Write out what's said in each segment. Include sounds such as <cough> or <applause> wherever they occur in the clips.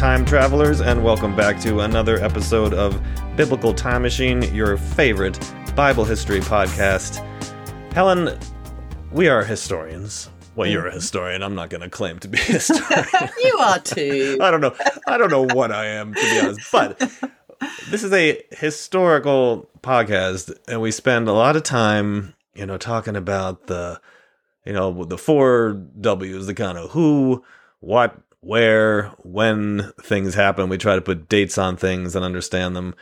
Time travelers, and welcome back to another episode of Biblical Time Machine, your favorite Bible history podcast. Helen, we are historians. Well, you're a mm-hmm. historian. I'm not going to claim to be a <laughs> historian. <laughs> you are too. <laughs> I don't know. I don't know what I am, to be honest. But this is a historical podcast, and we spend a lot of time, you know, talking about the, you know, the four W's, the kind of who, what, where, when things happen. We try to put dates on things and understand them.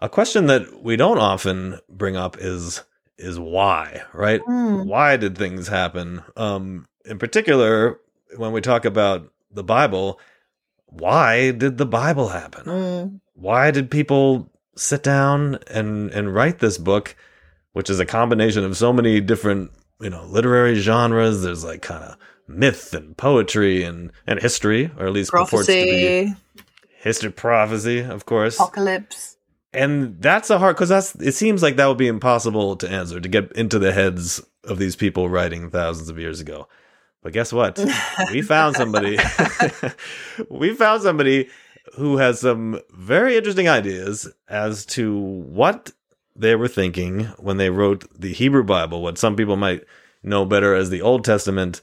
A question that we don't often bring up is is why, right? Mm. Why did things happen? Um, in particular, when we talk about the Bible, why did the Bible happen? Mm. Why did people sit down and and write this book, which is a combination of so many different, you know, literary genres? There's like kind of myth and poetry and and history, or at least purports to be Prophecy, history, prophecy, of course. Apocalypse. and that's a hard because that's it seems like that would be impossible to answer to get into the heads of these people writing thousands of years ago. But guess what? We found somebody. <laughs> We found somebody who has some very interesting ideas as to what they were thinking when they wrote the hebrew bible what some people might know better as the old testament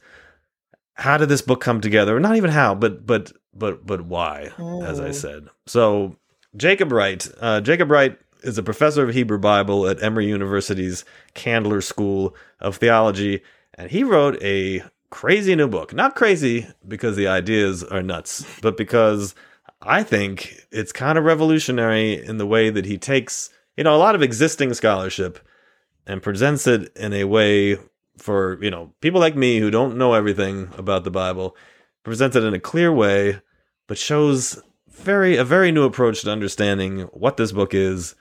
how did this book come together not even how but but but but why as i Mm. said so Jacob Wright. Uh, Jacob Wright is a professor of Hebrew Bible at Emory University's Candler School of Theology, and he wrote a crazy new book. Not crazy because the ideas are nuts, but because I think it's kind of revolutionary in the way that he takes, you know, a lot of existing scholarship and presents it in a way for, you know, people like me who don't know everything about the Bible, presents it in a clear way, but shows very a very new approach to understanding what this book is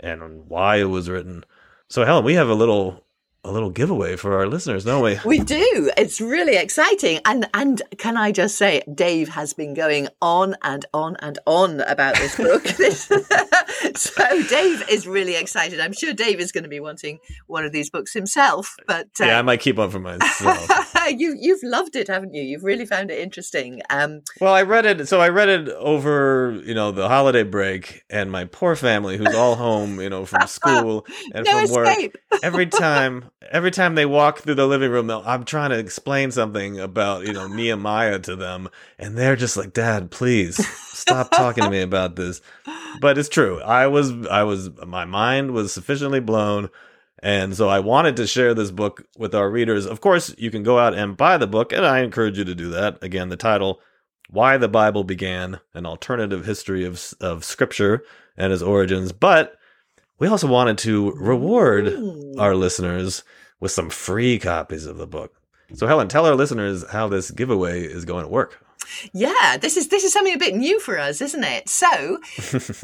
and why it was written. So Helen, we have a little a little giveaway for our listeners, don't we? We do. It's really exciting. And and can I just say, Dave has been going on and on and on about this book. <laughs> <laughs> So Dave is really excited. I'm sure Dave is going to be wanting one of these books himself. But uh, Yeah, I might keep one for myself. <laughs> you you've loved it, haven't you? You've really found it interesting. Um, well, I read it so I read it over, you know, the holiday break and my poor family who's all home, you know, from school and no from work. every time every time they walk through the living room i'm trying to explain something about you know <laughs> nehemiah to them and they're just like dad please stop <laughs> talking to me about this. But it's true. I was i was my mind was sufficiently blown and so i wanted to share this book with our readers. Of course you can go out and buy the book and i encourage you to do that. Again the title why the bible began an alternative history of of scripture and its origins. But we also wanted to reward Ooh. our listeners with some free copies of the book. So Helen, tell our listeners how this giveaway is going to work. Yeah, this is this is something a bit new for us, isn't it? So, <laughs>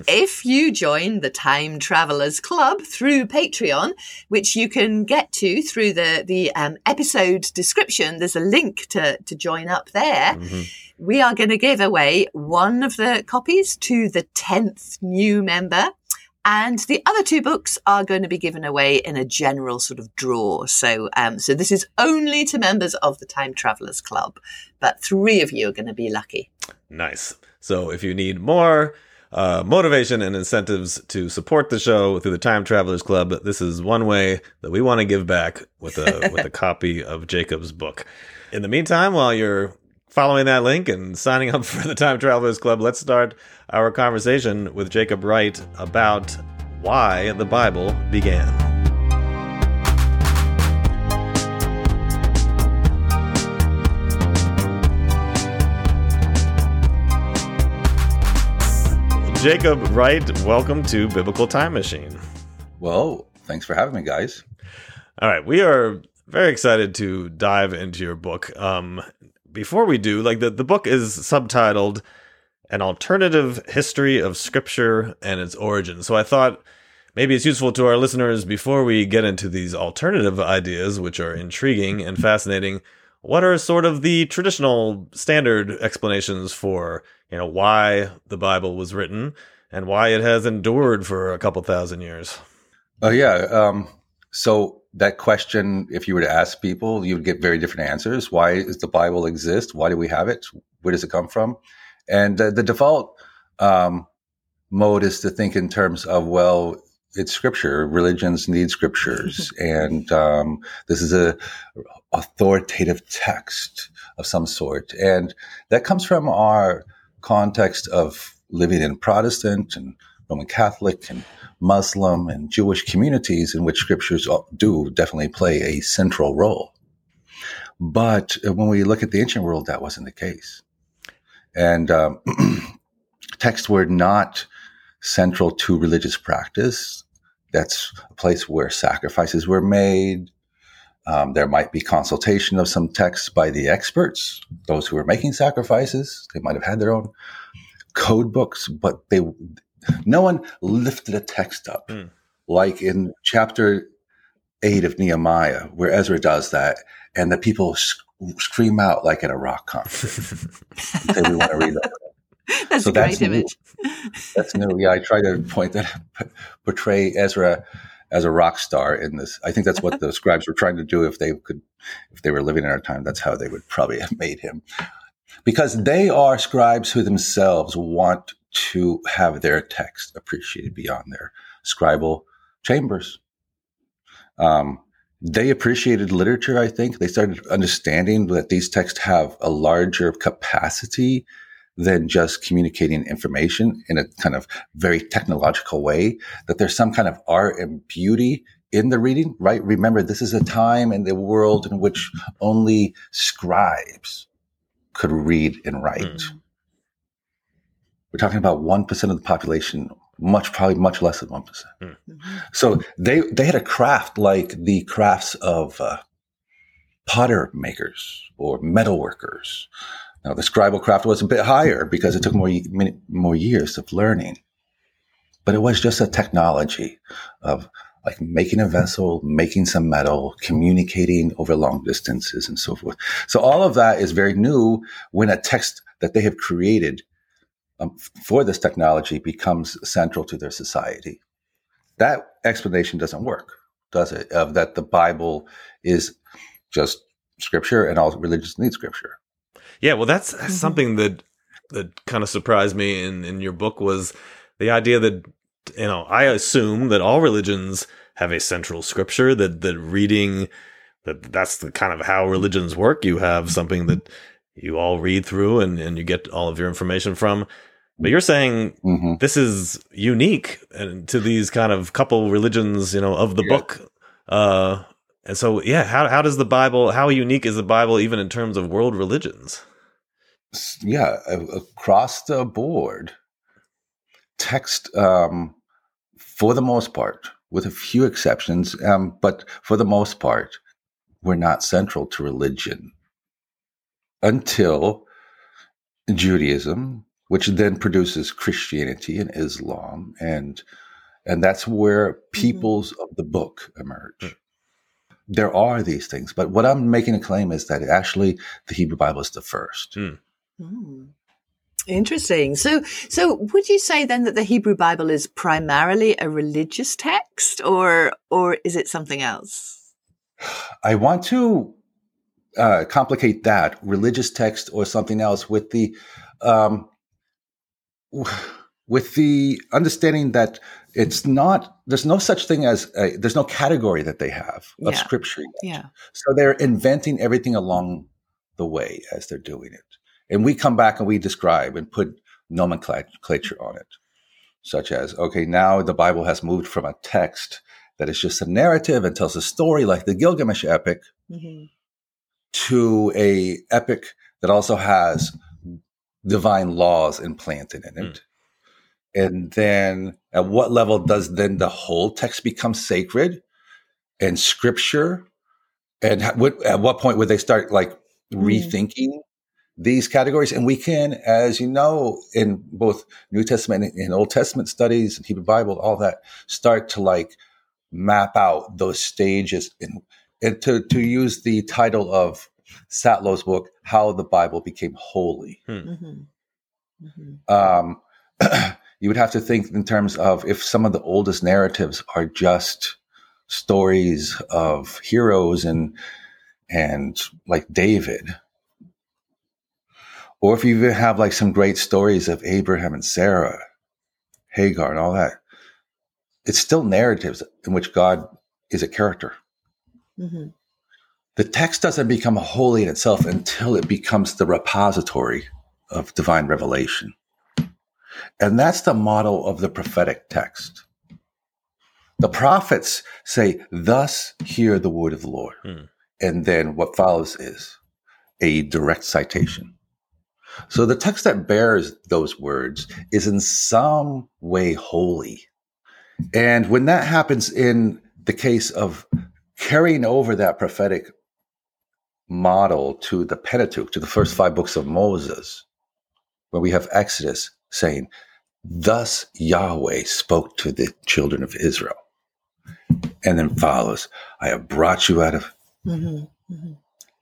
if you join the Time Travelers Club through Patreon, which you can get to through the the um, episode description, there's a link to to join up there. Mhm. We are going to give away one of the copies to the tenth new member. And the other two books are going to be given away in a general sort of draw. So, um, so this is only to members of the Time Travelers Club, but three of you are going to be lucky. Nice. So if you need more uh, motivation and incentives to support the show through the Time Travelers Club, this is one way that we want to give back with a with a <laughs> copy of Jacob's book. In the meantime, while you're following that link and signing up <laughs> for the Time Travelers Club, let's start our conversation with Jacob Wright about why the Bible began. Jacob Wright, welcome to Biblical Time Machine. Well, thanks for having me, guys. All right, we are very excited to dive into your book. Um, before we do, like the, the book is subtitled An Alternative History of Scripture and Its Origins. So I thought maybe it's useful to our listeners before we get into these alternative ideas, which are intriguing and fascinating. What are sort of the traditional standard explanations for, you know, why the Bible was written and why it has endured for a couple thousand years? Oh yeah. Um, so that question, if you were to ask people, you would get very different answers. Why does the Bible exist? Why do we have it? Where does it come from? And uh, the default um, mode is to think in terms of, well, it's scripture. Religions need scriptures, <laughs> and um, this is a authoritative text of some sort, and that comes from our context of living in Protestant and Roman Catholic and Muslim and Jewish communities in which scriptures do definitely play a central role. But when we look at the ancient world, that wasn't the case. And um, <clears throat> texts were not central to religious practice. That's a place where sacrifices were made. Um, there might be consultation of some texts by the experts, those who were making sacrifices. They might have had their own code books, but they no one lifted a text up mm. like in chapter eight of Nehemiah, where Ezra does that, and the people sc- scream out like at a rock concert. say, "We want to read that." <laughs> That's so a great image. New. <laughs> That's new. Yeah, I try to point that, portray Ezra as a rock star in this. I think that's what the <laughs> scribes were trying to do. If they could, if they were living in our time, that's how they would probably have made him, because they are scribes who themselves want to have their text appreciated beyond their scribal chambers. Um, they appreciated literature, I think. They started understanding that these texts have a larger capacity than just communicating information in a kind of very technological way, that there's some kind of art and beauty in the reading, right? Remember, this is a time in the world in which only scribes could read and write. Mm. We're talking about 1% of the population, much, probably much less than 1%. Mm. So they, they had a craft like the crafts of uh, potter makers or metal workers. Now, the scribal craft was a bit higher because it took more, many, more years of learning. But it was just a technology of like making a vessel, making some metal, communicating over long distances and so forth. So all of that is very new when a text that they have created um, for this technology becomes central to their society. That explanation doesn't work, does it? Of that the Bible is just scripture and all religions need scripture. Yeah, well, that's, that's mm-hmm. something that that kind of surprised me in in your book was the idea that you know I assume that all religions have a central scripture that that reading that that's the kind of how religions work. You have something that you all read through and, and you get all of your information from. But you're saying mm-hmm. this is unique to these kind of couple religions, you know, of the yeah. book. Uh, and so, yeah, how, how does the Bible, how unique is the Bible even in terms of world religions? Yeah, across the board, text, um, for the most part, with a few exceptions, um, but for the most part, we're not central to religion until Judaism, which then produces Christianity and Islam, and and that's where mm-hmm. peoples mm-hmm. of the book emerge. Mm. There are these things, but what I'm making a claim is that actually the Hebrew Bible is the first. Mm. Mm. Interesting. So, so would you say then that the Hebrew Bible is primarily a religious text, or or is it something else? I want to uh, complicate that religious text or something else with the um, with the understanding that it's not there's no such thing as a, there's no category that they have of yeah. scripture yet. yeah so they're inventing everything along the way as they're doing it and we come back and we describe and put nomenclature on it such as okay now the bible has moved from a text that is just a narrative and tells a story like the gilgamesh epic mm-hmm. To a epic that also has divine laws implanted in it. Mm. And then at what level does then the whole text become sacred and scripture? And at what point would they start like mm. rethinking these categories? And we can, as you know, in both New Testament and Old Testament studies and Hebrew Bible, all that start to like map out those stages and, and to, to use the title of Satlow's book, How the Bible Became Holy. Hmm. Mm-hmm. Mm-hmm. Um, <clears throat> you would have to think in terms of if some of the oldest narratives are just stories of heroes and and like David, or if you even have like some great stories of Abraham and Sarah, Hagar, and all that, it's still narratives in which God is a character. Mm-hmm. The text doesn't become holy in itself until it becomes the repository of divine revelation. And that's the model of the prophetic text. The prophets say, Thus hear the word of the Lord. Hmm. And then what follows is a direct citation. So the text that bears those words is in some way holy. And when that happens in the case of carrying over that prophetic model to the Pentateuch, to the first five books of Moses, where we have Exodus saying, Thus Yahweh spoke to the children of Israel. And then follows, I have brought you out of. Mm-hmm, mm-hmm.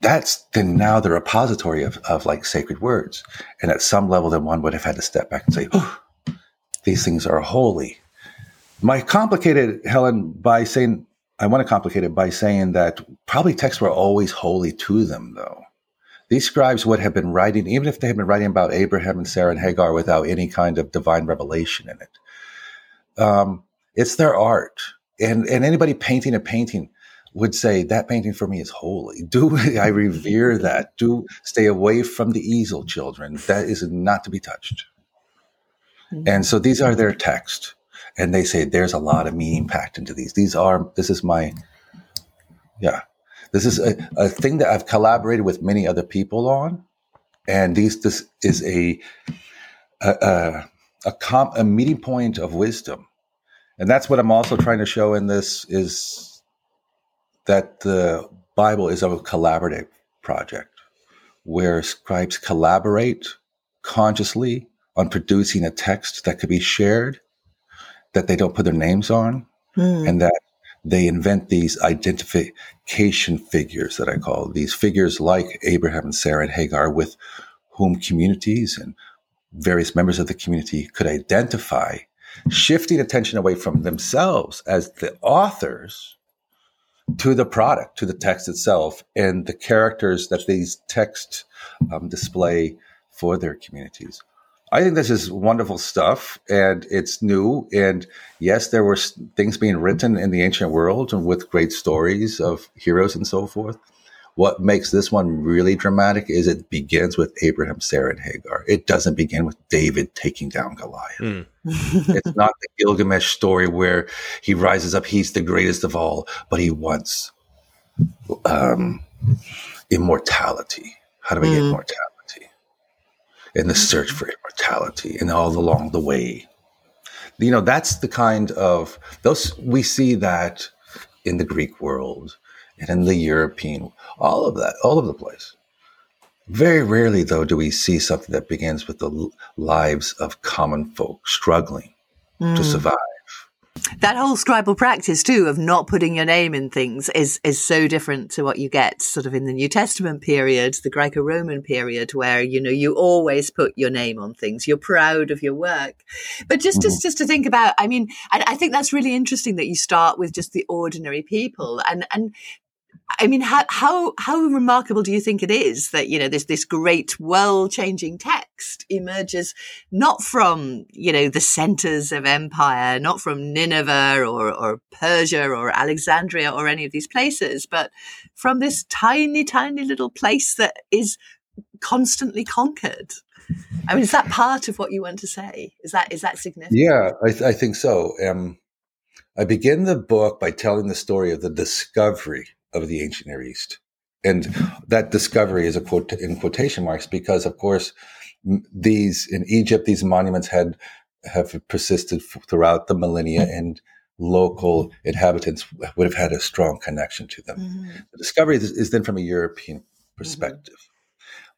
That's then now the repository of, of like sacred words. And at some level, then one would have had to step back and say, oh, these things are holy. My complicated, Helen, by saying, I want to complicate it by saying that probably texts were always holy to them, though. These scribes would have been writing, even if they had been writing about Abraham and Sarah and Hagar without any kind of divine revelation in it. Um, it's their art. And, and anybody painting a painting would say, that painting for me is holy. <laughs> Do I revere that? Do stay away from the easel, children. That is not to be touched. Mm-hmm. And so these are their text. And they say, there's a lot of meaning packed into these. These are, this is my, yeah, this is a, a thing that I've collaborated with many other people on, and these this is a a a, a, com, a meeting point of wisdom, and that's what I'm also trying to show in this is that the Bible is a collaborative project where scribes collaborate consciously on producing a text that could be shared that they don't put their names on mm. and that they invent these identification figures that I call these figures like Abraham and Sarah and Hagar with whom communities and various members of the community could identify, shifting attention away from themselves as the authors to the product, to the text itself, and the characters that these texts um, display for their communities. I think this is wonderful stuff and it's new. And yes, there were things being written in the ancient world and with great stories of heroes and so forth. What makes this one really dramatic is it begins with Abraham, Sarah, and Hagar. It doesn't begin with David taking down Goliath. Mm. <laughs> it's not the Gilgamesh story where he rises up, he's the greatest of all, but he wants um, immortality. How do we mm. get immortality? In the search for immortality and all along the way. You know, that's the kind of those we see that in the Greek world and in the European, all of that, all over the place. Very rarely, though, do we see something that begins with the lives of common folk struggling mm. to survive that whole scribal practice too of not putting your name in things is is so different to what you get sort of in the New Testament period, the Greco-Roman period, where you know you always put your name on things. You're proud of your work, but just mm-hmm. just just to think about, I mean, I, I think that's really interesting that you start with just the ordinary people, and and I mean, how, how, how remarkable do you think it is that, you know, this, this great world changing text emerges not from, you know, the centers of empire, not from Nineveh or, or Persia or Alexandria or any of these places, but from this tiny, tiny little place that is constantly conquered. I mean, is that part of what you want to say? Is that, is that significant? Yeah, I, th- I think so. Um, I begin the book by telling the story of the discovery of the ancient Near East. And that discovery is a quote in quotation marks because, of course, these in Egypt, these monuments had have persisted throughout the millennia, and local inhabitants would have had a strong connection to them. Mm-hmm. The discovery is, is, then from a European perspective. Mm-hmm.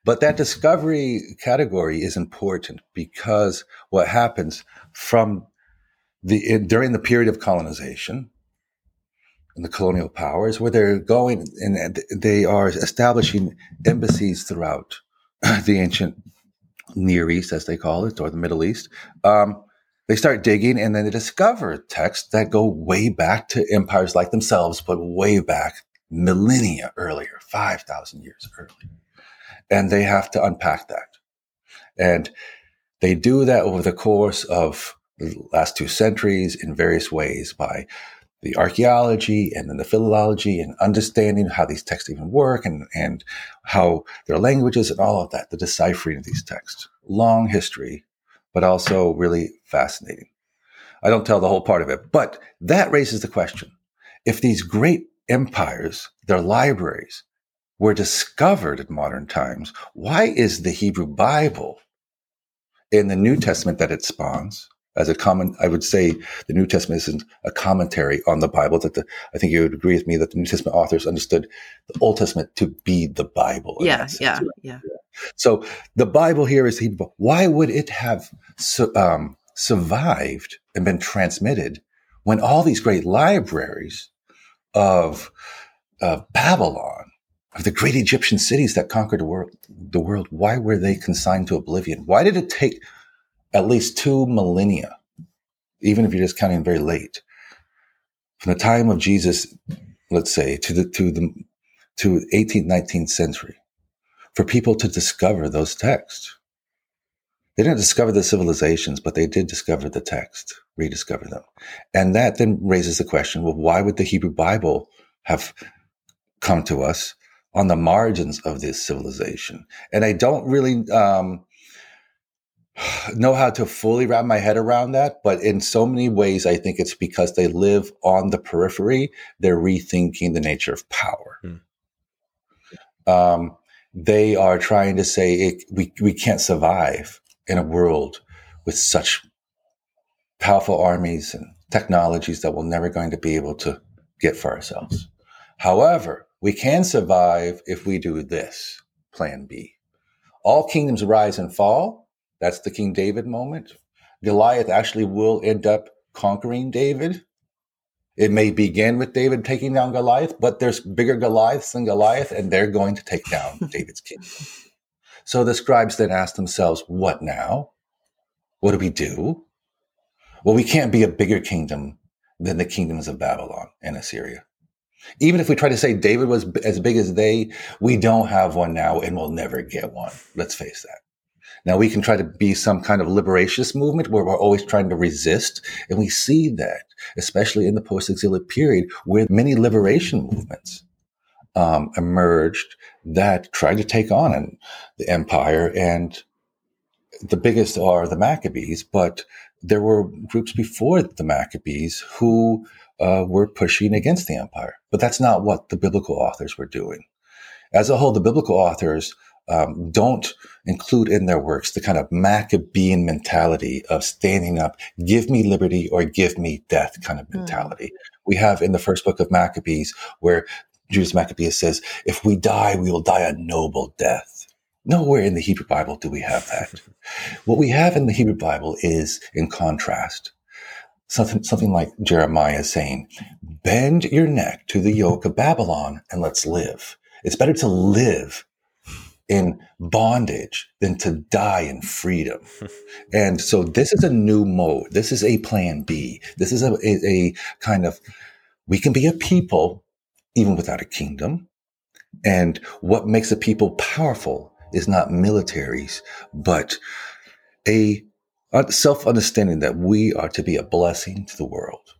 But that discovery category is important because what happens from the in, during the period of colonization, the colonial powers, where they're going and they are establishing embassies throughout the ancient Near East, as they call it, or the Middle East. Um, they start digging and then they discover texts that go way back to empires like themselves, but way back millennia earlier, 5,000 years earlier. And they have to unpack that. And they do that over the course of the last two centuries in various ways by the archaeology and then the philology and understanding how these texts even work and, and how their languages and all of that, the deciphering of these texts. Long history, but also really fascinating. I don't tell the whole part of it, but that raises the question. If these great empires, their libraries, were discovered in modern times, why is the Hebrew Bible in the New Testament that it spawns as a common, I would say the New Testament isn't a commentary on the Bible. That the, I think you would agree with me that the New Testament authors understood the Old Testament to be the Bible. Yeah, yeah, yeah. So the Bible here is Hebrew. Why would it have um, survived and been transmitted when all these great libraries of, of Babylon, of the great Egyptian cities that conquered the world, the world, why were they consigned to oblivion? Why did it take at least two millennia, even if you're just counting very late, from the time of Jesus, let's say, to the to the to 18th, 19th century, for people to discover those texts. They didn't discover the civilizations, but they did discover the text, rediscover them. And that then raises the question, well, why would the Hebrew Bible have come to us on the margins of this civilization? And I don't really um, <sighs> know how to fully wrap my head around that, but in so many ways, I think it's because they live on the periphery. They're rethinking the nature of power. Hmm. Um, they are trying to say it, we we can't survive in a world with such powerful armies and technologies that we're never going to be able to get for ourselves. However, we can survive if we do this plan B. All kingdoms rise and fall that's the King David moment. Goliath actually will end up conquering David. It may begin with David taking down Goliath, but there's bigger Goliaths than Goliath, and they're going to take down <laughs> David's kingdom. So the scribes then ask themselves, what now? What do we do? Well, we can't be a bigger kingdom than the kingdoms of Babylon and Assyria. Even if we try to say David was as big as they, we don't have one now and we'll never get one. Let's face that. Now we can try to be some kind of liberationist movement where we're always trying to resist. And we see that, especially in the post-exilic period where many liberation movements um, emerged that tried to take on the empire. And the biggest are the Maccabees, but there were groups before the Maccabees who uh, were pushing against the empire. But that's not what the biblical authors were doing. As a whole, the biblical authors um, don't include in their works the kind of Maccabean mentality of standing up, give me liberty or give me death kind of hmm. mentality. Mm. We have in the first book of Maccabees where Judas Maccabeus says, if we die, we will die a noble death. Nowhere in the Hebrew Bible do we have that. <laughs> what we have in the Hebrew Bible is, in contrast, something, something like Jeremiah saying, bend your neck to the yoke of Babylon and let's live. It's better to live in bondage than to die in freedom. <laughs> and so this is a new mode. This is a plan B. This is a, a, a, kind of, we can be a people even without a kingdom. And what makes a people powerful is not militaries, but a, a self understanding that we are to be a blessing to the world.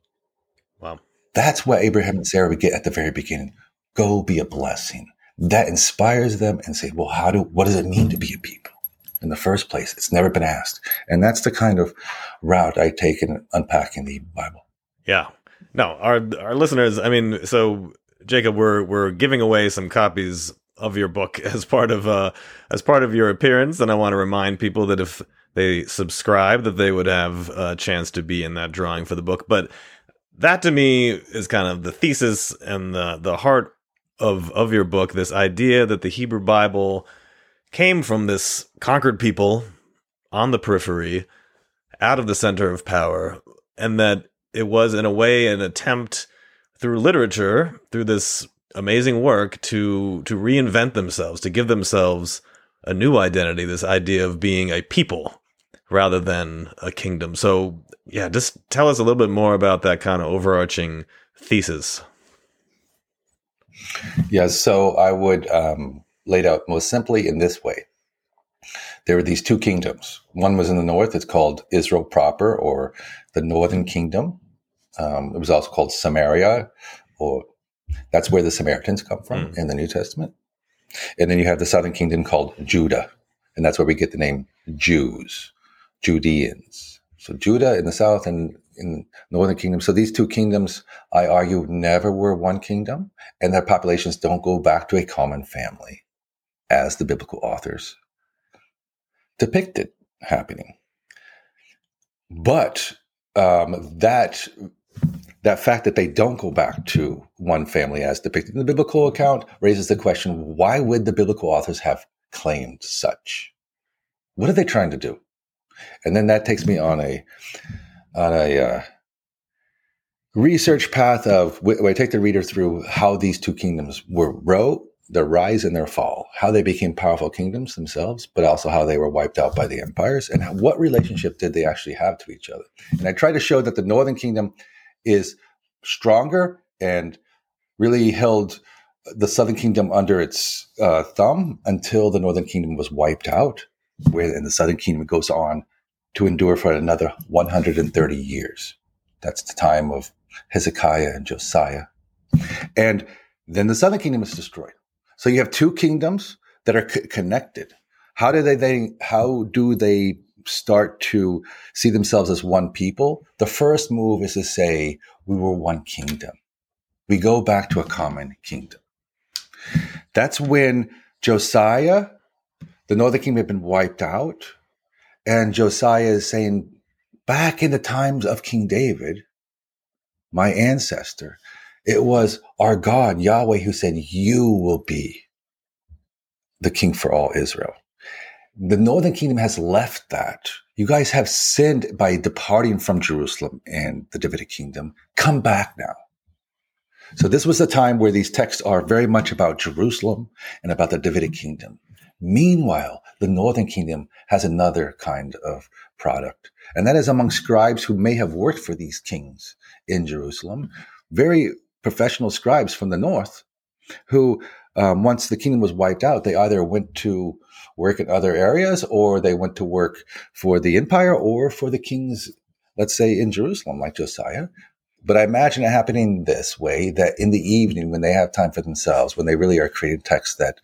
Wow. That's what Abraham and Sarah would get at the very beginning. Go be a blessing that inspires them and say, well, how do, what does it mean to be a people? In the first place, it's never been asked. And that's the kind of route I take in unpacking the Bible. Yeah. No, our, our listeners, I mean, so Jacob, we're, we're giving away some copies of your book <laughs> as part of, uh, as part of your appearance. And I want to remind people that if they subscribe, that they would have a chance to be in that drawing for the book. But that to me is kind of the thesis and the, the heart of of your book this idea that the Hebrew Bible came from this conquered people on the periphery out of the center of power and that it was in a way an attempt through literature through this amazing work to to reinvent themselves to give themselves a new identity this idea of being a people rather than a kingdom. So yeah just tell us a little bit more about that kind of overarching thesis yeah, so I would um, lay it out most simply in this way there were these two kingdoms. One was in the north. It's called Israel proper or the northern kingdom. Um, it was also called Samaria or that's where the Samaritans come from mm. in the New Testament. And then you have the southern kingdom called Judah. And that's where we get the name Jews, Judeans. So Judah in the south and in northern kingdom. So these two kingdoms, I argue, never were one kingdom, and their populations don't go back to a common family, as the biblical authors depicted happening. But um, that that fact that they don't go back to one family as depicted in the biblical account raises the question: Why would the biblical authors have claimed such? What are they trying to do? And then that takes me on a on a uh, research path of where I take the reader through how these two kingdoms were wrote, their rise and their fall, how they became powerful kingdoms themselves, but also how they were wiped out by the empires, and what relationship did they actually have to each other. And I try to show that the Northern Kingdom is stronger and really held the Southern Kingdom under its uh, thumb until the Northern Kingdom was wiped out, where and the Southern Kingdom goes on to endure for another 130 years. That's the time of Hezekiah and Josiah. And then the southern kingdom is destroyed. So you have two kingdoms that are c- connected. How do they, they how do they start to see themselves as one people? The first move is to say we were one kingdom. We go back to a common kingdom. That's when Josiah, the northern kingdom had been wiped out. And Josiah is saying, back in the times of King David, my ancestor, it was our God, Yahweh, who said, You will be the king for all Israel. The northern kingdom has left that. You guys have sinned by departing from Jerusalem and the Davidic kingdom. Come back now. So this was the time where these texts are very much about Jerusalem and about the Davidic kingdom. Meanwhile, the northern kingdom has another kind of product, and that is among scribes who may have worked for these kings in Jerusalem, very professional scribes from the north, who, um, once the kingdom was wiped out, they either went to work in other areas or they went to work for the empire or for the kings, let's say in Jerusalem, like Josiah. But I imagine it happening this way that in the evening, when they have time for themselves, when they really are creating texts that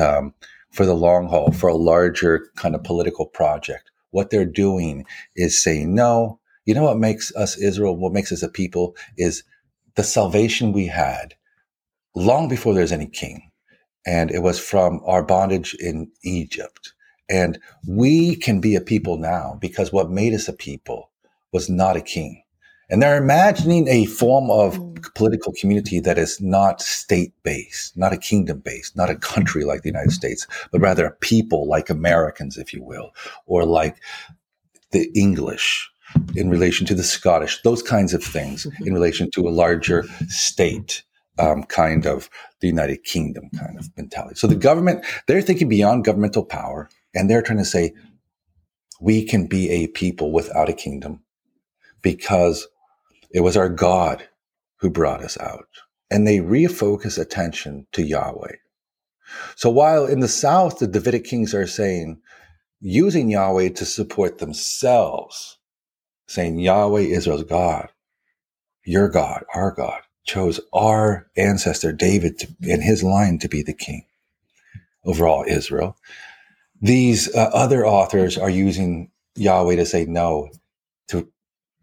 um, for the long haul, for a larger kind of political project. What they're doing is saying, no, you know what makes us Israel, what makes us a people is the salvation we had long before there's any king. And it was from our bondage in Egypt. And we can be a people now because what made us a people was not a king. And they're imagining a form of mm. political community that is not state based, not a kingdom based, not a country like the United States, but rather a people like Americans, if you will, or like the English in relation to the Scottish, those kinds of things in relation to a larger state. Um, kind of the United Kingdom kind of mentality. So the government, they're thinking beyond governmental power and they're trying to say, we can be a people without a kingdom because it was our God who brought us out. And they refocus attention to Yahweh. So while in the South, the Davidic kings are saying, using Yahweh to support themselves, saying Yahweh, Israel's God, your God, our God, chose our ancestor David to, in his line to be the king over all Israel. These uh, other authors are using Yahweh to say no, to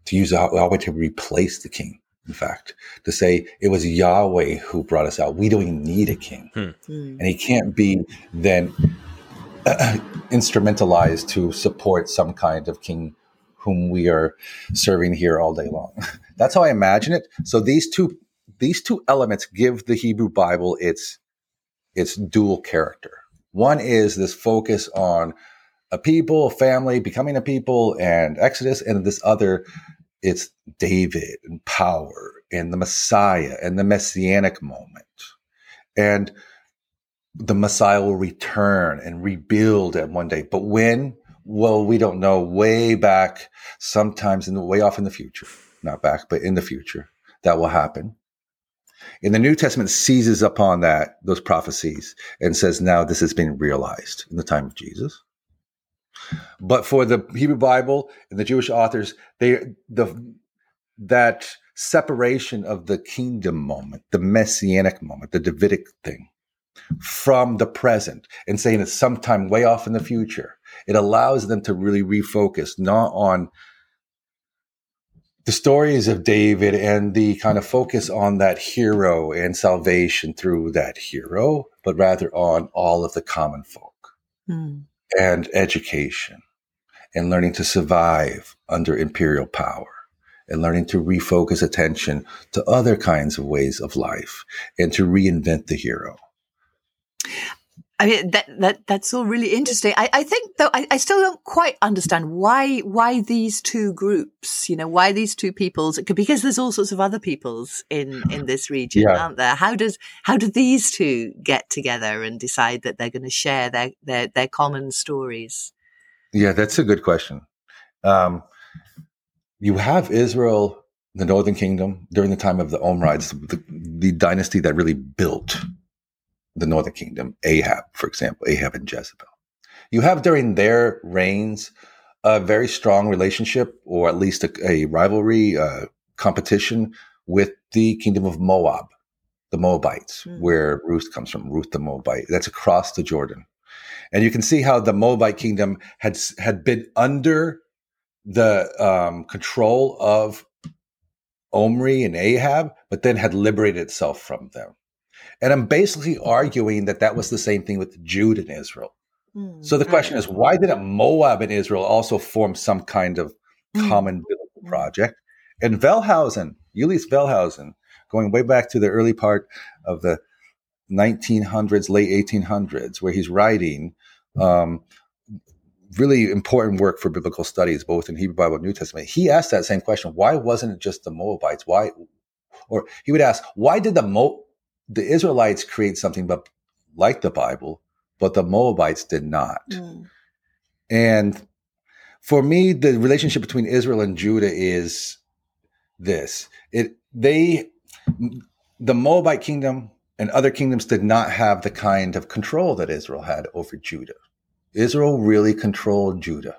to use Yahweh to replace the king. In fact, to say it was Yahweh who brought us out. We don't even need a king. Hmm. hmm. And he can't be then uh, <clears throat> instrumentalized to support some kind of king whom we are serving here all day long. <laughs> That's how I imagine it. So these two these two elements give the Hebrew Bible its its dual character. One is this focus on a people, a family, becoming a people, and Exodus, and this other it's David and power and the Messiah and the messianic moment. And the Messiah will return and rebuild at one day. But when? Well, we don't know. Way back, sometimes in the way off in the future, not back, but in the future, that will happen. And the New Testament seizes upon that, those prophecies, and says, now this has been realized in the time of Jesus. But for the Hebrew Bible and the Jewish authors, they the that separation of the kingdom moment, the messianic moment, the Davidic thing from the present and saying it's sometime way off in the future. It allows them to really refocus not on the stories of David and the kind of focus on that hero and salvation through that hero, but rather on all of the common folk mm. And education and learning to survive under imperial power and learning to refocus attention to other kinds of ways of life and to reinvent the hero. I mean that that that's all really interesting. I, I think though I, I, still don't quite understand why why these two groups, you know, why these two peoples because there's all sorts of other peoples in in this region, yeah. aren't there? How does how do these two get together and decide that they're going to share their their their common stories? Yeah, that's a good question. Um, you have Israel, the Northern Kingdom, during the time of the Omrides, the, the dynasty that really built the northern kingdom, Ahab, for example, Ahab and Jezebel. You have during their reigns a very strong relationship, or at least a, a rivalry, uh, competition with the kingdom of Moab, the Moabites, mm. where Ruth comes from, Ruth the Moabite. That's across the Jordan. And you can see how the Moabite kingdom had, had been under the um, control of Omri and Ahab, but then had liberated itself from them. And I'm basically arguing that that was the same thing with Jude and Israel. Mm, so the question is, why didn't Moab and Israel also form some kind of mm. common biblical project? And Wellhausen, Julius Wellhausen, going way back to the early part of the 1900s, late 1800s, where he's writing um, really important work for biblical studies, both in Hebrew Bible and New Testament. He asked that same question: Why wasn't it just the Moabites? Why, or he would ask, why did the Mo- the Israelites create something but like the Bible, but the Moabites did not. Mm. And for me, the relationship between Israel and Judah is this. It they the Moabite kingdom and other kingdoms did not have the kind of control that Israel had over Judah. Israel really controlled Judah.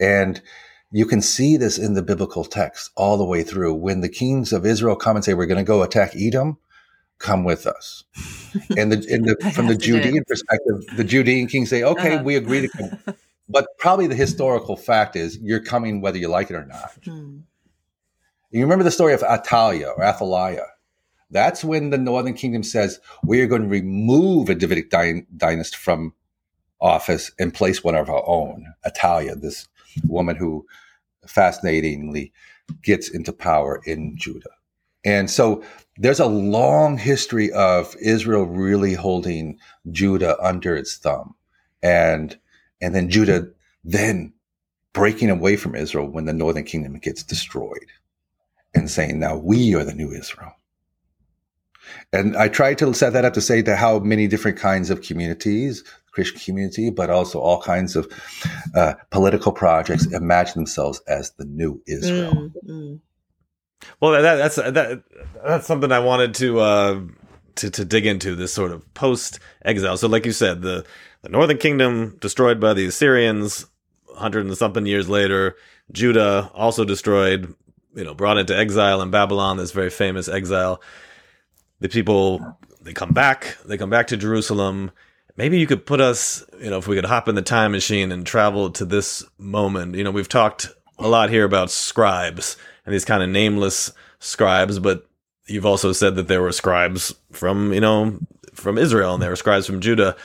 And you can see this in the biblical text all the way through. When the kings of Israel come and say, We're going to go attack Edom, come with us. <laughs> And the, the from the Judean perspective, the Judean kings say, okay, uh-huh. we agree to come. But probably the historical fact is you're coming whether you like it or not. Hmm. You remember the story of Atalia or Athaliah. That's when the Northern Kingdom says, we are going to remove a Davidic dy- dynasty from office and place one of our own. Atalia, this woman who fascinatingly gets into power in Judah. And so there's a long history of Israel really holding Judah under its thumb. And, and then Judah then breaking away from Israel when the northern kingdom gets destroyed and saying, now we are the new Israel. And I tried to set that up to say that how many different kinds of communities, Christian community, but also all kinds of uh, political projects imagine themselves as the new Israel. Mm, mm. Well, that, that's that, that's something I wanted to uh, to to dig into this sort of post exile. So, like you said, the the Northern Kingdom destroyed by the Assyrians, hundred and something years later. Judah also destroyed, you know, brought into exile in Babylon. This very famous exile. The people they come back. They come back to Jerusalem. Maybe you could put us, you know, if we could hop in the time machine and travel to this moment. You know, we've talked a lot here about scribes and these kind of nameless scribes, but you've also said that there were scribes from, you know, from Israel and there were scribes from Judah.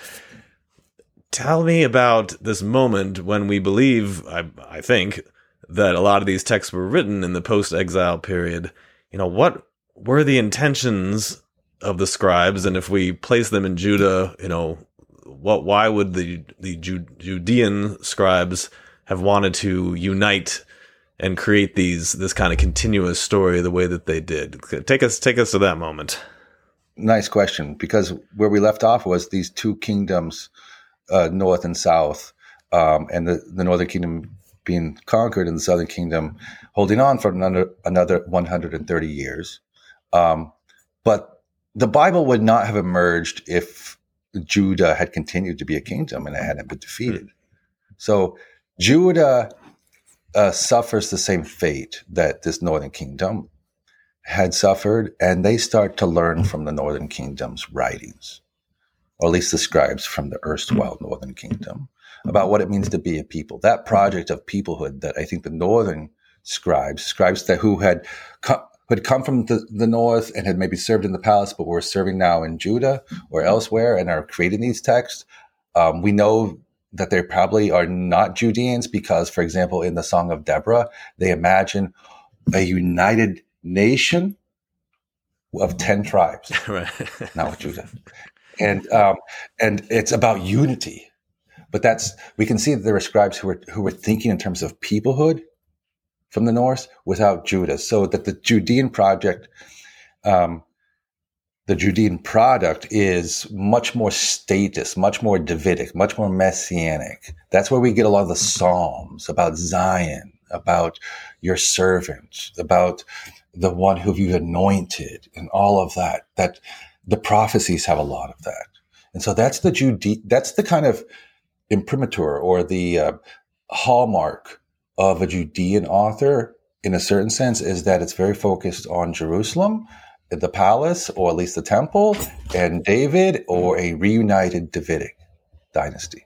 Tell me about this moment when we believe, I, I think, that a lot of these texts were written in the post exile period. You know, what were the intentions of the scribes? And if we place them in Judah, you know, what, why would the, the Judean scribes have wanted to unite and create these this kind of continuous story the way that they did. Take us take us to that moment. Nice question, because where we left off was these two kingdoms, uh, north and south, um, and the, the northern kingdom being conquered and the southern kingdom holding on for another another 130 years. Um, but the Bible would not have emerged if Judah had continued to be a kingdom and it hadn't been defeated. So Judah uh, suffers the same fate that this northern kingdom had suffered, and they start to learn from the northern kingdom's writings, or at least the scribes from the erstwhile northern kingdom, about what it means to be a people. That project of peoplehood that I think the northern scribes, scribes that who had come, who had come from the, the north and had maybe served in the palace, but were serving now in Judah or elsewhere and are creating these texts. Um, we know that they probably are not Judeans because, for example, in the Song of Deborah, they imagine a united nation of 10 tribes, <laughs> right. <laughs> not with Judah. And, um, and it's about unity. But that's, we can see that there are scribes who were, who were thinking in terms of peoplehood from the north without Judah. So that the Judean project, um, the Judean product is much more status, much more Davidic, much more messianic. That's where we get a lot of the Psalms about Zion, about your servant, about the one who you've anointed, and all of that. That the prophecies have a lot of that. And so that's the Jude, that's the kind of imprimatur or the uh, hallmark of a Judean author in a certain sense is that it's very focused on Jerusalem the palace, or at least the temple, and David, or a reunited Davidic dynasty,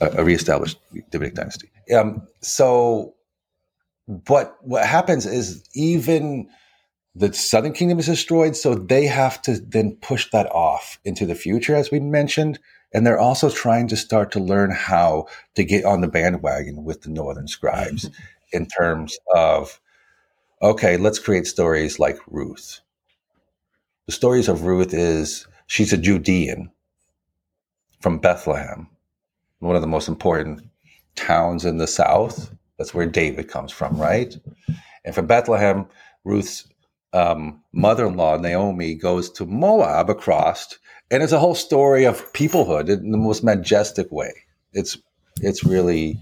a, a reestablished Davidic dynasty. Um, so, but what happens is even the southern kingdom is destroyed, so they have to then push that off into the future, as we mentioned. And they're also trying to start to learn how to get on the bandwagon with the northern scribes in terms of okay, let's create stories like Ruth. The stories of Ruth is she's a Judean from Bethlehem, one of the most important towns in the south. That's where David comes from, right? And from Bethlehem, Ruth's um, mother-in-law Naomi goes to Moab across, and it's a whole story of peoplehood in the most majestic way. It's it's really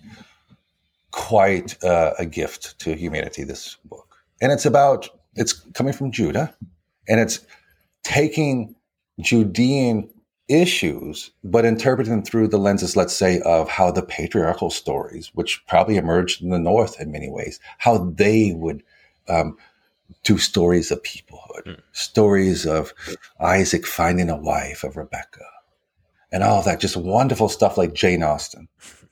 quite uh, a gift to humanity. This book and it's about it's coming from Judah, and it's taking Judean issues, but interpreting them through the lenses, let's say, of how the patriarchal stories, which probably emerged in the North in many ways, how they would um, do stories of peoplehood, mm. stories of Isaac finding a wife, of Rebecca, and all that, just wonderful stuff like Jane Austen,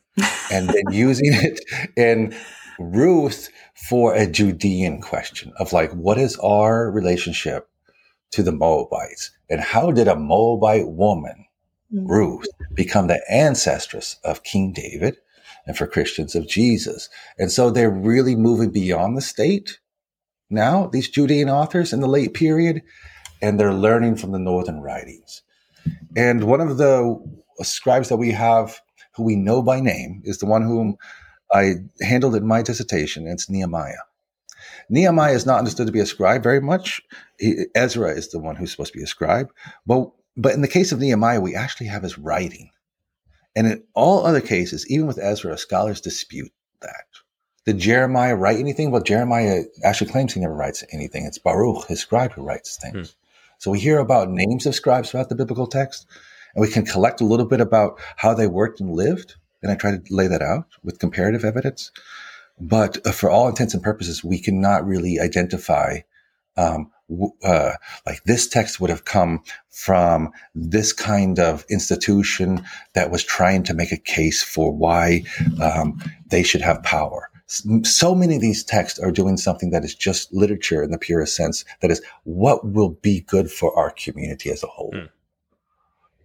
<laughs> and then using it in Ruth for a Judean question of like, what is our relationship to the Moabites? And how did a Moabite woman, mm-hmm. Ruth, become the ancestress of King David and for Christians of Jesus? And so they're really moving beyond the state now, these Judean authors in the late period, and they're learning from the northern writings. And one of the scribes that we have who we know by name is the one whom I handled it in my dissertation. It's Nehemiah. Nehemiah is not understood to be a scribe very much. He, Ezra is the one who's supposed to be a scribe. But, but in the case of Nehemiah, we actually have his writing. And in all other cases, even with Ezra, scholars dispute that. Did Jeremiah write anything? Well, Jeremiah actually claims he never writes anything. It's Baruch, his scribe, who writes things. Hmm. So we hear about names of scribes throughout the biblical text, and we can collect a little bit about how they worked and lived and I try to lay that out with comparative evidence. But uh, for all intents and purposes, we cannot really identify um, uh, like this text would have come from this kind of institution that was trying to make a case for why um, they should have power. So many of these texts are doing something that is just literature in the purest sense. That is what will be good for our community as a whole. Mm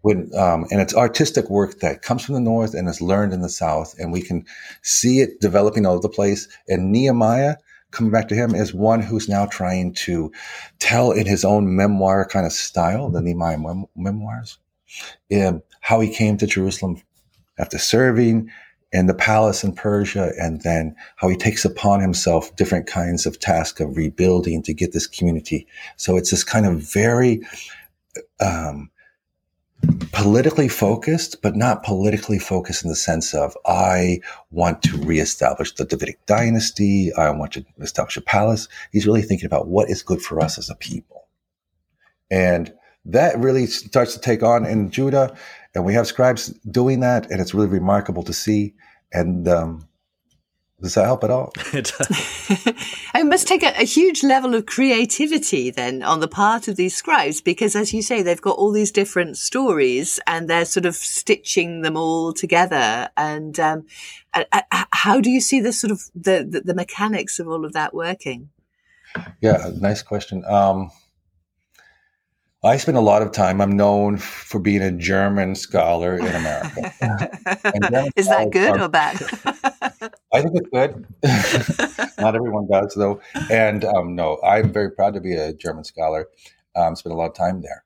when um, and it's artistic work that comes from the north and is learned in the south and we can see it developing all over the place. And nehemiah coming back to him is one who's now trying to tell in his own memoir kind of style the nehemiah mem- memoirs um, how he came to jerusalem after serving in the palace in persia and then how he takes upon himself different kinds of tasks of rebuilding to get this community. So it's this kind of very um, politically focused, but not politically focused in the sense of I want to reestablish the Davidic dynasty. I want to establish a palace. He's really thinking about what is good for us as a people. And that really starts to take on in Judah. And we have scribes doing that. And it's really remarkable to see. And um, does that help at all? <laughs> it <laughs> must take a, a, huge level of creativity then on the part of these scribes, because as you say, they've got all these different stories and they're sort of stitching them all together. And um, how do you see the sort of the, the, the mechanics of all of that working? Yeah, nice question. Um, I spend a lot of time. I'm known for being a German scholar in America. <laughs> Is that good are, or bad? I think it's good. <laughs> Not everyone does, though. And um, no, I'm very proud to be a German scholar. Um, spent a lot of time there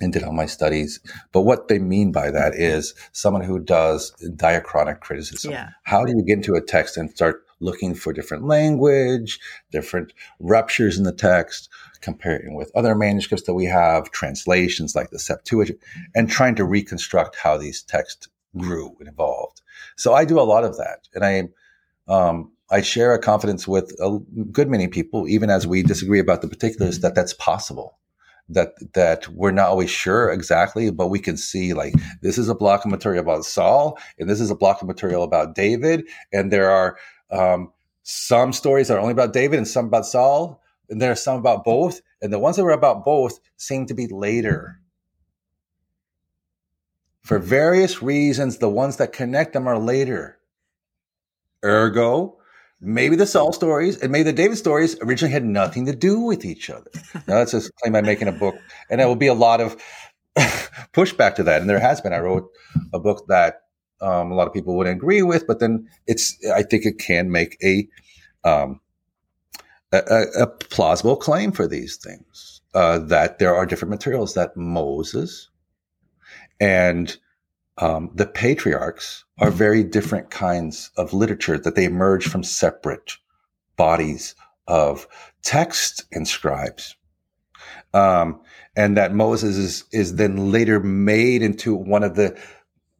and did all my studies. But what they mean by that is someone who does diachronic criticism. Yeah. How do you get into a text and start looking for different language, different ruptures in the text, comparing with other manuscripts that we have, translations like the Septuagint, and trying to reconstruct how these texts grew and evolved. So I do a lot of that, and I um, I share a confidence with a good many people, even as we disagree about the particulars, that that's possible. That that we're not always sure exactly, but we can see like this is a block of material about Saul, and this is a block of material about David, and there are um, some stories that are only about David and some about Saul, and there are some about both. And the ones that were about both seem to be later. For various reasons, the ones that connect them are later. Ergo, maybe the Saul stories and maybe the David stories originally had nothing to do with each other. <laughs> Now, that's a claim I'm making a book, and there will be a lot of <laughs> pushback to that. And there has been. I wrote a book that um, a lot of people wouldn't agree with, but then it's, I think it can make a, um, a, a, plausible claim for these things uh, that there are different materials that Moses and um, the patriarchs are very different kinds of literature that they emerge from separate bodies of text and scribes. Um, and that Moses is, is then later made into one of the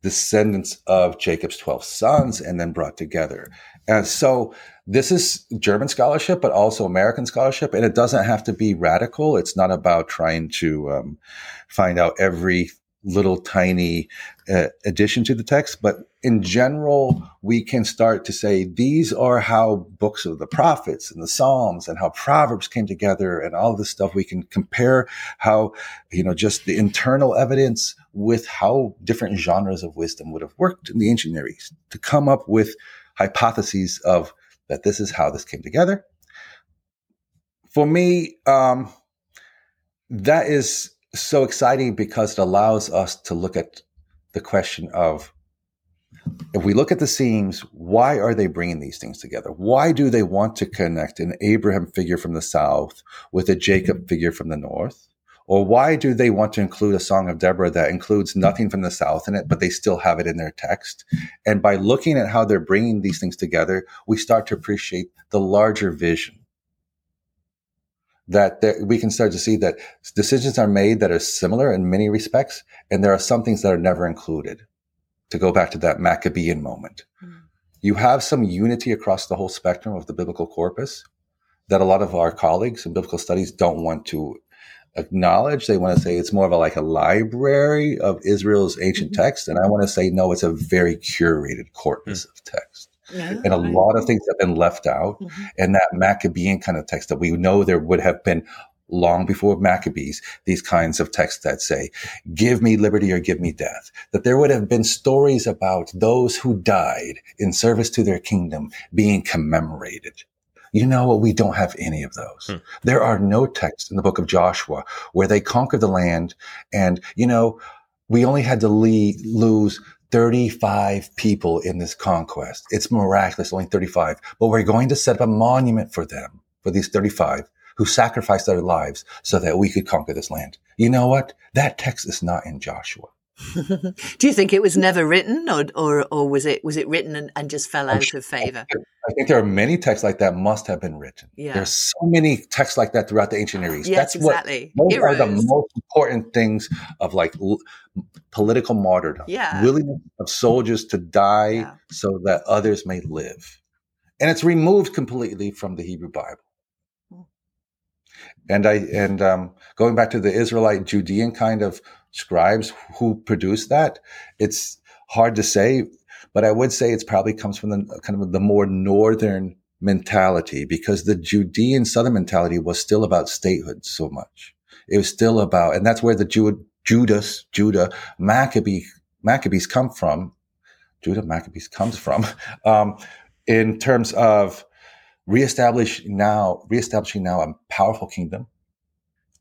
descendants of Jacob's 12 sons and then brought together. And so this is German scholarship, but also American scholarship. And it doesn't have to be radical. It's not about trying to um, find out every little tiny uh, addition to the text, but in general, we can start to say these are how books of the prophets and the Psalms and how Proverbs came together and all this stuff. We can compare how, you know, just the internal evidence with how different genres of wisdom would have worked in the ancient Near East to come up with hypotheses of that this is how this came together. For me, um, that is so exciting because it allows us to look at the question of if we look at the seams, why are they bringing these things together? Why do they want to connect an Abraham figure from the south with a Jacob figure from the north? Or why do they want to include a Song of Deborah that includes nothing from the south in it, but they still have it in their text? And by looking at how they're bringing these things together, we start to appreciate the larger vision that there, we can start to see that decisions are made that are similar in many respects, and there are some things that are never included. To go back to that Maccabean moment, mm. you have some unity across the whole spectrum of the biblical corpus that a lot of our colleagues in biblical studies don't want to acknowledge. They want to say it's more of a, like a library of Israel's ancient mm-hmm. text, and I want to say no, it's a very curated corpus mm. of text. Yeah, and a right. lot of things have been left out. Mm-hmm. And that Maccabean kind of text that we know there would have been long before Maccabees, these kinds of texts that say, give me liberty or give me death, that there would have been stories about those who died in service to their kingdom being commemorated. You know what? We don't have any of those. Hmm. There are no texts in the book of Joshua where they conquer the land and, you know, we only had to le- lose 35 people in this conquest. It's miraculous, only 35. But we're going to set up a monument for them, for these 35 who sacrificed their lives so that we could conquer this land. You know what? That text is not in Joshua. <laughs> Do you think it was never written, or or, or was it was it written and, and just fell out of favor? I think there are many texts like that must have been written. Yeah. There's so many texts like that throughout the ancient Near East. Yes, That's exactly. what those Heroes. are the most important things of like l- political martyrdom. Yeah. Willingness of soldiers to die yeah. so that others may live. And it's removed completely from the Hebrew Bible. Hmm. And I and um, going back to the Israelite Judean kind of scribes who produced that, it's hard to say but I would say it's probably comes from the kind of the more northern mentality because the Judean southern mentality was still about statehood so much. It was still about, and that's where the Jew, Judas, Judah, Maccabee, Maccabees come from. Judah Maccabees comes from, <laughs> um, in terms of reestablishing now, reestablishing now a powerful kingdom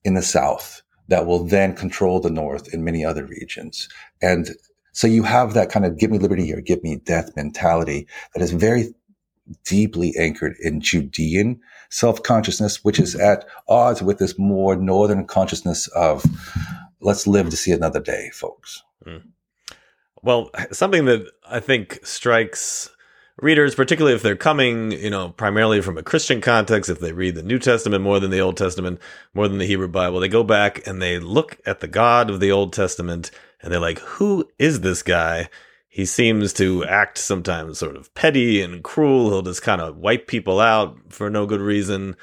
in the south that will then control the north in many other regions. And so you have that kind of give me liberty or give me death mentality that is very deeply anchored in Judean self consciousness, which is at odds with this more northern consciousness of let's live to see another day, folks. Mm. Well, something that I think strikes readers, particularly if they're coming, you know, primarily from a Christian context, if they read the New Testament more than the Old Testament, more than the Hebrew Bible, they go back and they look at the God of the Old Testament and they're like, who is this guy? He seems to act sometimes sort of petty and cruel. He'll just kind of wipe people out for no good reason.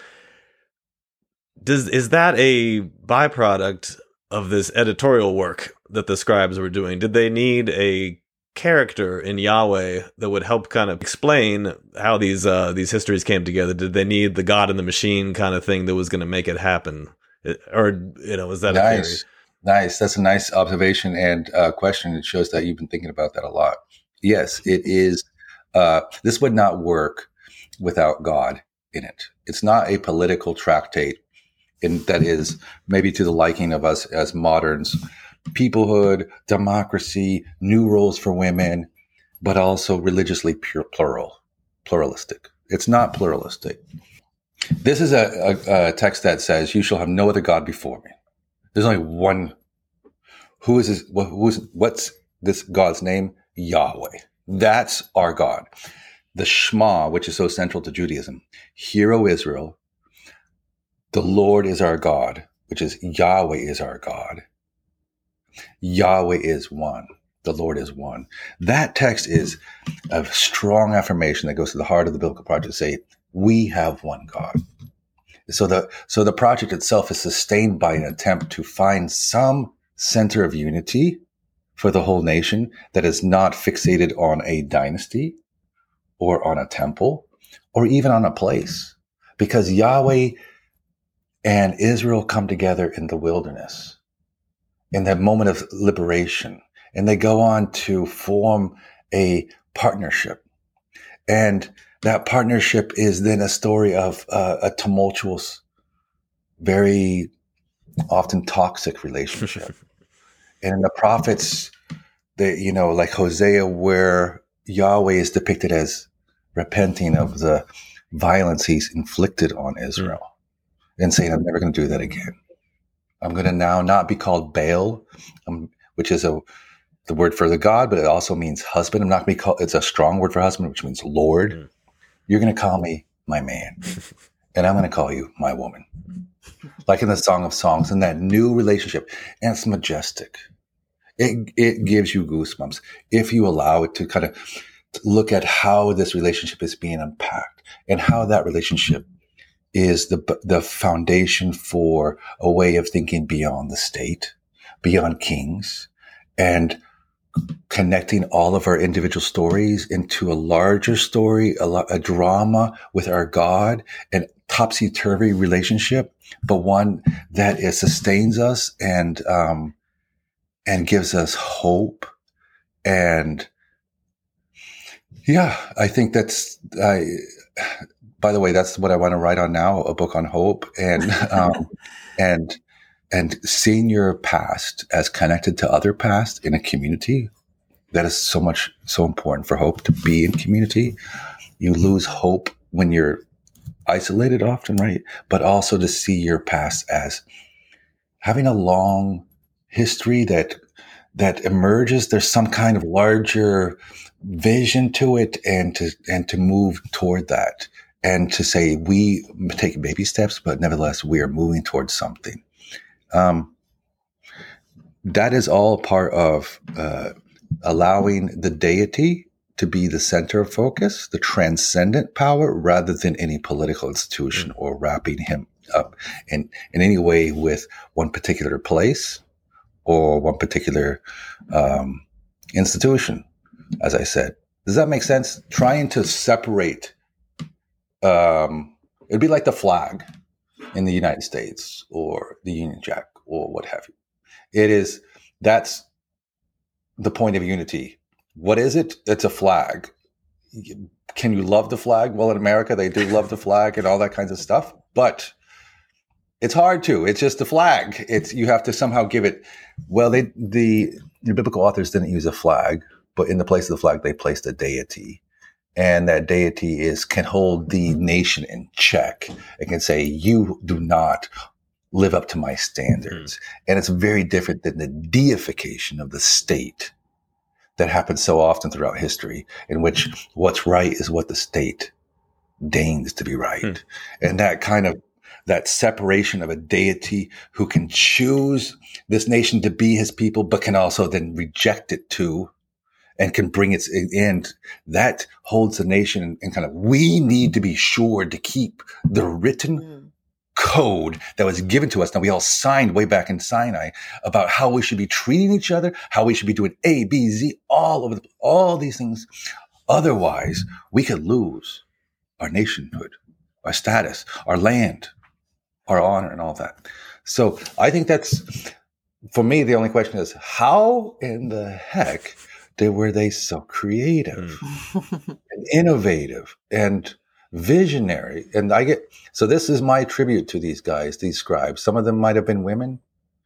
Does is that a byproduct of this editorial work that the scribes were doing? Did they need a character in Yahweh that would help kind of explain how these uh, these histories came together? Did they need the God in the machine kind of thing that was going to make it happen, or you know, is that nice? Nice. That's a nice observation and uh, question. It shows that you've been thinking about that a lot. Yes, it is. Uh, this would not work without God in it. It's not a political tractate and that is maybe to the liking of us as moderns peoplehood, democracy, new roles for women, but also religiously pure plural, pluralistic. It's not pluralistic. This is a, a, a, text that says, "You shall have no other god before me." There's only one. Who is this? Who's what's this God's name? Yahweh. That's our God. The Shema, which is so central to Judaism. Hear, O Israel, the Lord is our God, which is Yahweh is our God. Yahweh is one. The Lord is one. That text is a strong affirmation that goes to the heart of the biblical project to say, we have one God. So the, so the project itself is sustained by an attempt to find some center of unity for the whole nation that is not fixated on a dynasty or on a temple or even on a place because Yahweh and Israel come together in the wilderness in that moment of liberation. And they go on to form a partnership. And that partnership is then a story of uh, a tumultuous, very often toxic relationship. <laughs> and in the prophets, they, you know, like Hosea, where Yahweh is depicted as repenting of the violence he's inflicted on Israel and saying, I'm never going to do that again. I'm going to now not be called Baal, um, which is a the word for the God, but it also means husband. I'm not going to be called. It's a strong word for husband, which means Lord. Mm. You're going to call me my man, <laughs> and I'm going to call you my woman, like in the Song of Songs, in that new relationship, and it's majestic. It it gives you goosebumps if you allow it to kind of look at how this relationship is being unpacked and how that relationship is the the foundation for a way of thinking beyond the state, beyond kings, and connecting all of our individual stories into a larger story, a, a drama with our God, and topsy turvy relationship, but one that it sustains us and um, and gives us hope. And yeah, I think that's I by the way, that's what I want to write on now, a book on hope and, <laughs> um, and, and seeing your past as connected to other past in a community. That is so much, so important for hope to be in community. You lose hope when you're isolated often, right? But also to see your past as having a long history that, that emerges. There's some kind of larger vision to it and to, and to move toward that and to say we take baby steps, but nevertheless we are moving towards something. Um, that is all part of uh, allowing the deity to be the center of focus, the transcendent power, rather than any political institution or wrapping him up in, in any way with one particular place or one particular um, institution, as I said. Does that make sense? Trying to separate, um, it'd be like the flag in the United States or the Union Jack or what have you. It is that's the point of unity. What is it? It's a flag. Can you love the flag? Well, in America, they do love the flag and all that kinds of stuff, but it's hard to. It's just a flag. It's you have to somehow give it. Well, they the, the biblical authors didn't use a flag, but in the place of the flag, they placed a deity and that deity is can hold the nation in check and can say you do not live up to my standards mm. and it's very different than the deification of the state that happens so often throughout history in which what's right is what the state deigns to be right mm. and that kind of that separation of a deity who can choose this nation to be his people but can also then reject it too and can bring its end, that holds the nation and kind of, we need to be sure to keep the written mm. code that was given to us. Now we all signed way back in Sinai about how we should be treating each other, how we should be doing A, B, Z, all over the, all these things. Otherwise, we could lose our nationhood, our status, our land, our honor, and all that. So I think that's, for me, the only question is how in the heck they were they so creative mm. <laughs> and innovative and visionary. And i get so this is my tribute to these guys these scribes. Some of them might have been women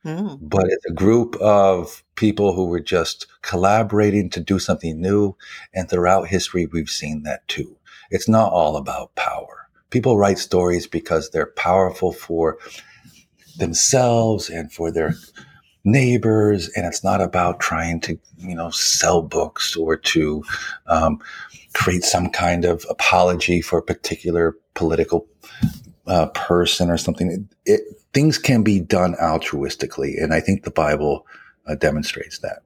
mm. but it's a group of people who were just collaborating to do something new. And throughout history we've seen that too. It's not all about power. People write stories because they're powerful for themselves and for their neighbors and it's not about trying to you know sell books or to um, create some kind of apology for a particular political uh, person or something. It, things can be done altruistically and i think the bible uh, demonstrates that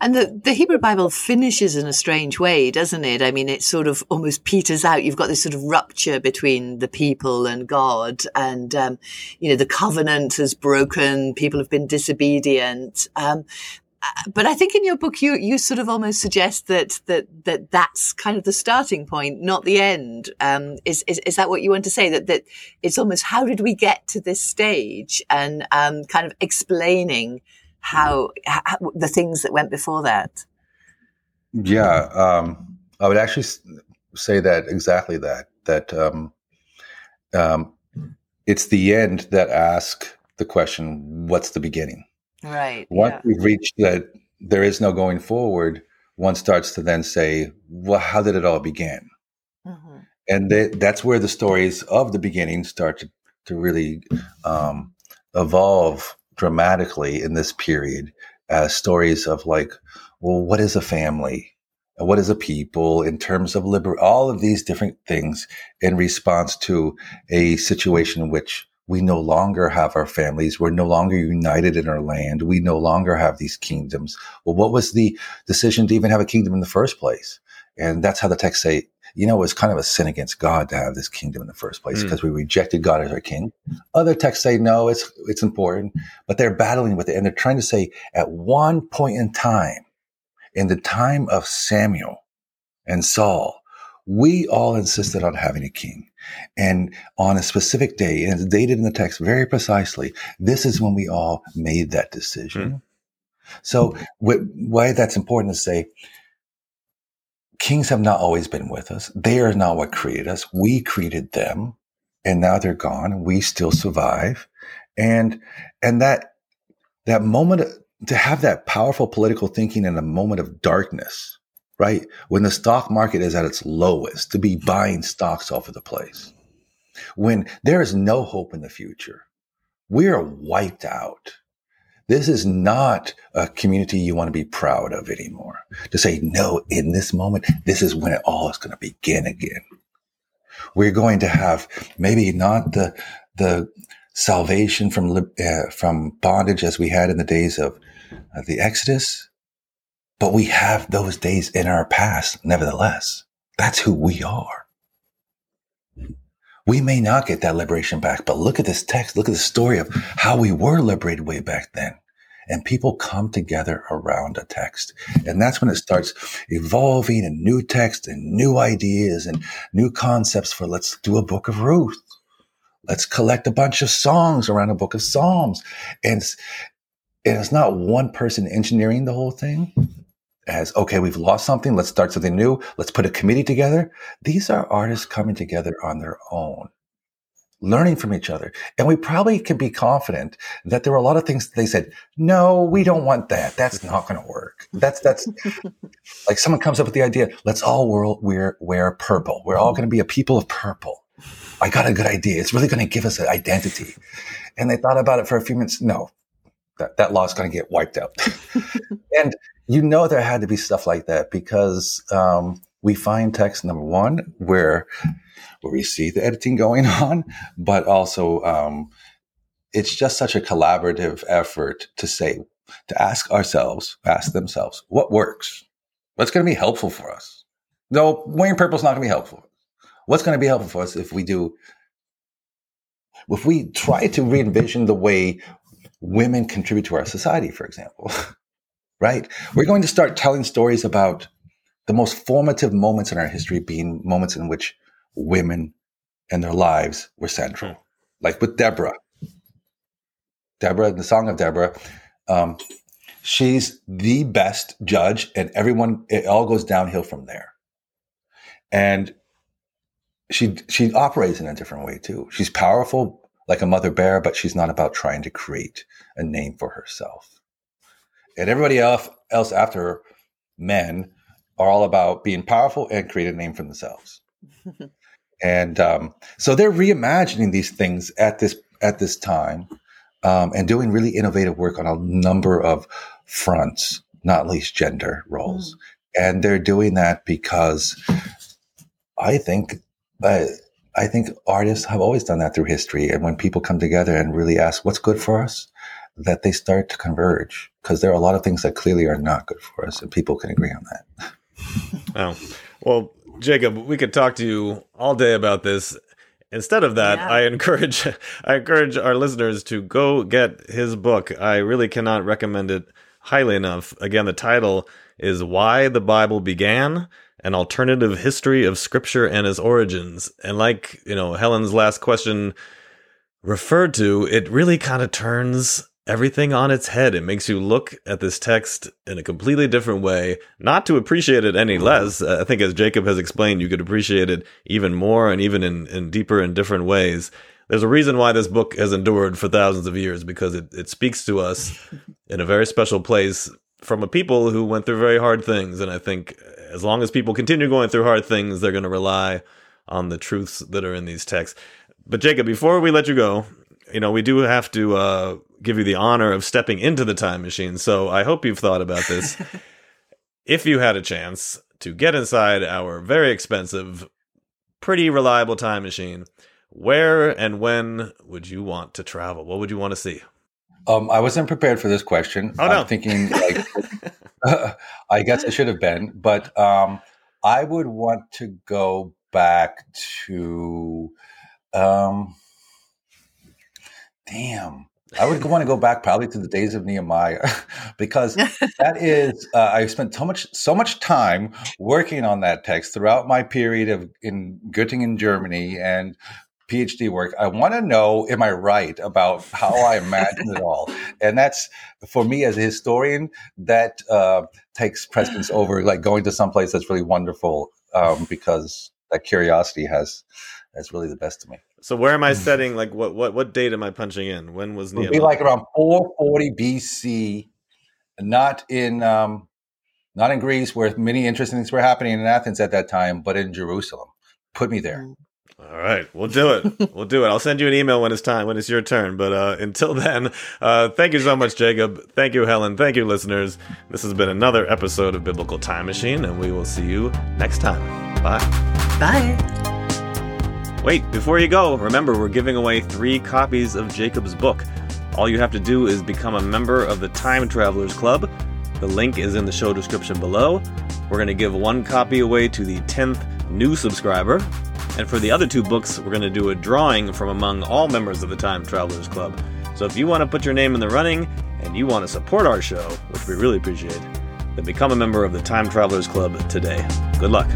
and the, the Hebrew Bible finishes in a strange way, doesn't it? I mean, it sort of almost peters out. You've got this sort of rupture between the people and God, and um, you know the covenant has broken. People have been disobedient. Um, uh, but I think in your book you you sort of almost suggest that that that that's kind of the starting point, not the end. Um, is, is is that what you want to say? That that it's almost how did we get to this stage, and um, kind of explaining how, how, the things that went before that? Yeah, um, I would actually say that exactly that that um, um, it's the end that asks the question, "What's the beginning?" Right. Once yeah. we've reached that, there is no going forward. One starts to then say, "Well, how did it all begin?" Mm-hmm. And that's where the stories of the beginning start to, to really um, evolve dramatically in this period as stories of like, well, what is a family? What is a people in terms of liber, all of these different things in response to a situation in which we no longer have our families. We're no longer united in our land. We no longer have these kingdoms. Well, what was the decision to even have a kingdom in the first place? And that's how the texts say you know, it was kind of a sin against God to have this kingdom in the first place because mm. we rejected God as our king. Other texts say, no, it's, it's important, but they're battling with it. And they're trying to say at one point in time, in the time of Samuel and Saul, we all insisted on having a king. And on a specific day, and it's dated in the text very precisely, this is when we all made that decision. Mm. So, wh- why that's important to say, kings have not always been with us. They are not what created us. We created them and now they're gone. We still survive. And, and that, that moment to have that powerful political thinking in a moment of darkness, right? When the stock market is at its lowest to be buying stocks all over the place. When there is no hope in the future, we are wiped out. This is not a community you want to be proud of anymore. To say, no, in this moment, this is when it all is going to begin again. We're going to have maybe not the, the salvation from, uh, from bondage as we had in the days of uh, the Exodus, but we have those days in our past, nevertheless. That's who we are. We may not get that liberation back, but look at this text. Look at the story of how we were liberated way back then. And people come together around a text. And that's when it starts evolving and new text and new ideas and new concepts for let's do a book of Ruth. Let's collect a bunch of songs around a book of Psalms. And it's, and it's not one person engineering the whole thing as okay, we've lost something. Let's start something new. Let's put a committee together. These are artists coming together on their own, learning from each other. And we probably can be confident that there were a lot of things they said, no, we don't want that. That's not going to work. That's, that's <laughs> like someone comes up with the idea. Let's all wear, wear, wear purple. We're all going to be a people of purple. I got a good idea. It's really going to give us an identity. And they thought about it for a few minutes. No, that, that law is going to get wiped out. <laughs> and you know there had to be stuff like that because um, we find text number one where where we see the editing going <laughs> on, but also um, it's just such a collaborative effort to say to ask ourselves, ask themselves, what works? What's going to be helpful for us? No, wearing purple is not going to be helpful. What's going to be helpful for us if we do if we try to re-envision the way women contribute to our society, for example, <laughs> right? We're going to start telling stories about the most formative moments in our history being moments in which women and their lives were central. Hmm. Like with Deborah. Deborah, the Song of Deborah, um, she's the best judge, and everyone, it all goes downhill from there. And she she operates in a different way too. She's powerful like a mother bear, but she's not about trying to create a name for herself and everybody else else after her, men are all about being powerful and create a name for themselves. <laughs> and um, so they're reimagining these things at this at this time um, and doing really innovative work on a number of fronts, not least gender roles. Mm. And they're doing that because I think uh, I think artists have always done that through history. And when people come together and really ask, "What's good for us?" that they start to converge because there are a lot of things that clearly are not good for us, and people can agree on that. <laughs> oh, well, Jacob, we could talk to you all day about this. Instead of that, yeah. I encourage <laughs> I encourage our listeners to go get his book. I really cannot recommend it highly enough. Again, the title is Why the Bible Began, an alternative history of scripture and its origins. And like, you know, Helen's last question referred to, it really kind of turns everything on its head. It makes you look at this text in a completely different way, not to appreciate it any less. I think, as Jacob has explained, you could appreciate it even more and even in, in deeper and different ways. There's a reason why this book has endured for thousands of years because it, it speaks to us <laughs> in a very special place from a people who went through very hard things. And I think as long as people continue going through hard things, they're going to rely on the truths that are in these texts. But Jacob, before we let you go, you know, we do have to uh, give you the honor of stepping into the time machine. So I hope you've thought about this. <laughs> if you had a chance to get inside our very expensive, pretty reliable time machine, where and when would you want to travel? What would you want to see? Um, I wasn't prepared for this question. Oh, no. I'm thinking like, uh, <laughs> I guess I should have been, but um, I would want to go back to, um, damn, I would want to go back probably to the days of Nehemiah <laughs> because <laughs> that is uh, I spent so much so much time working on that text throughout my period of in Göttingen, Germany, and PhD work. I want to know, am I right about how I imagine it all? And that's for me as a historian, that uh, takes precedence over like going to some place that's really wonderful um, because that curiosity has that's really the best to me. So where am I setting? Like what what what date am I punching in? When was Nehemiah? It would be like around 440 BC, not in um, not in Greece, where many interesting things were happening in Athens at that time, but in Jerusalem. Put me there. Mm. All right, we'll do it. we'll do it. I'll send you an email when it's time, when it's your turn. But uh, until <laughs> then, uh, thank you so much, Jacob. Thank you, Helen. Thank you, listeners. This has been another episode of Biblical Time Machine, and we will see you next time. Bye. Bye. Wait, before you go, remember we're giving away three copies of Jacob's book. All you have to do is become a member of the Time Travelers Club. The link is in the show description below. We're going to give one copy away to the 10th new subscriber. And for the other two books, we're going to do a drawing from among all members of the Time Travelers Club. So if you want to put your name in the running and you want to support our show, which we really appreciate, then become a member of the Time Travelers Club today. Good luck.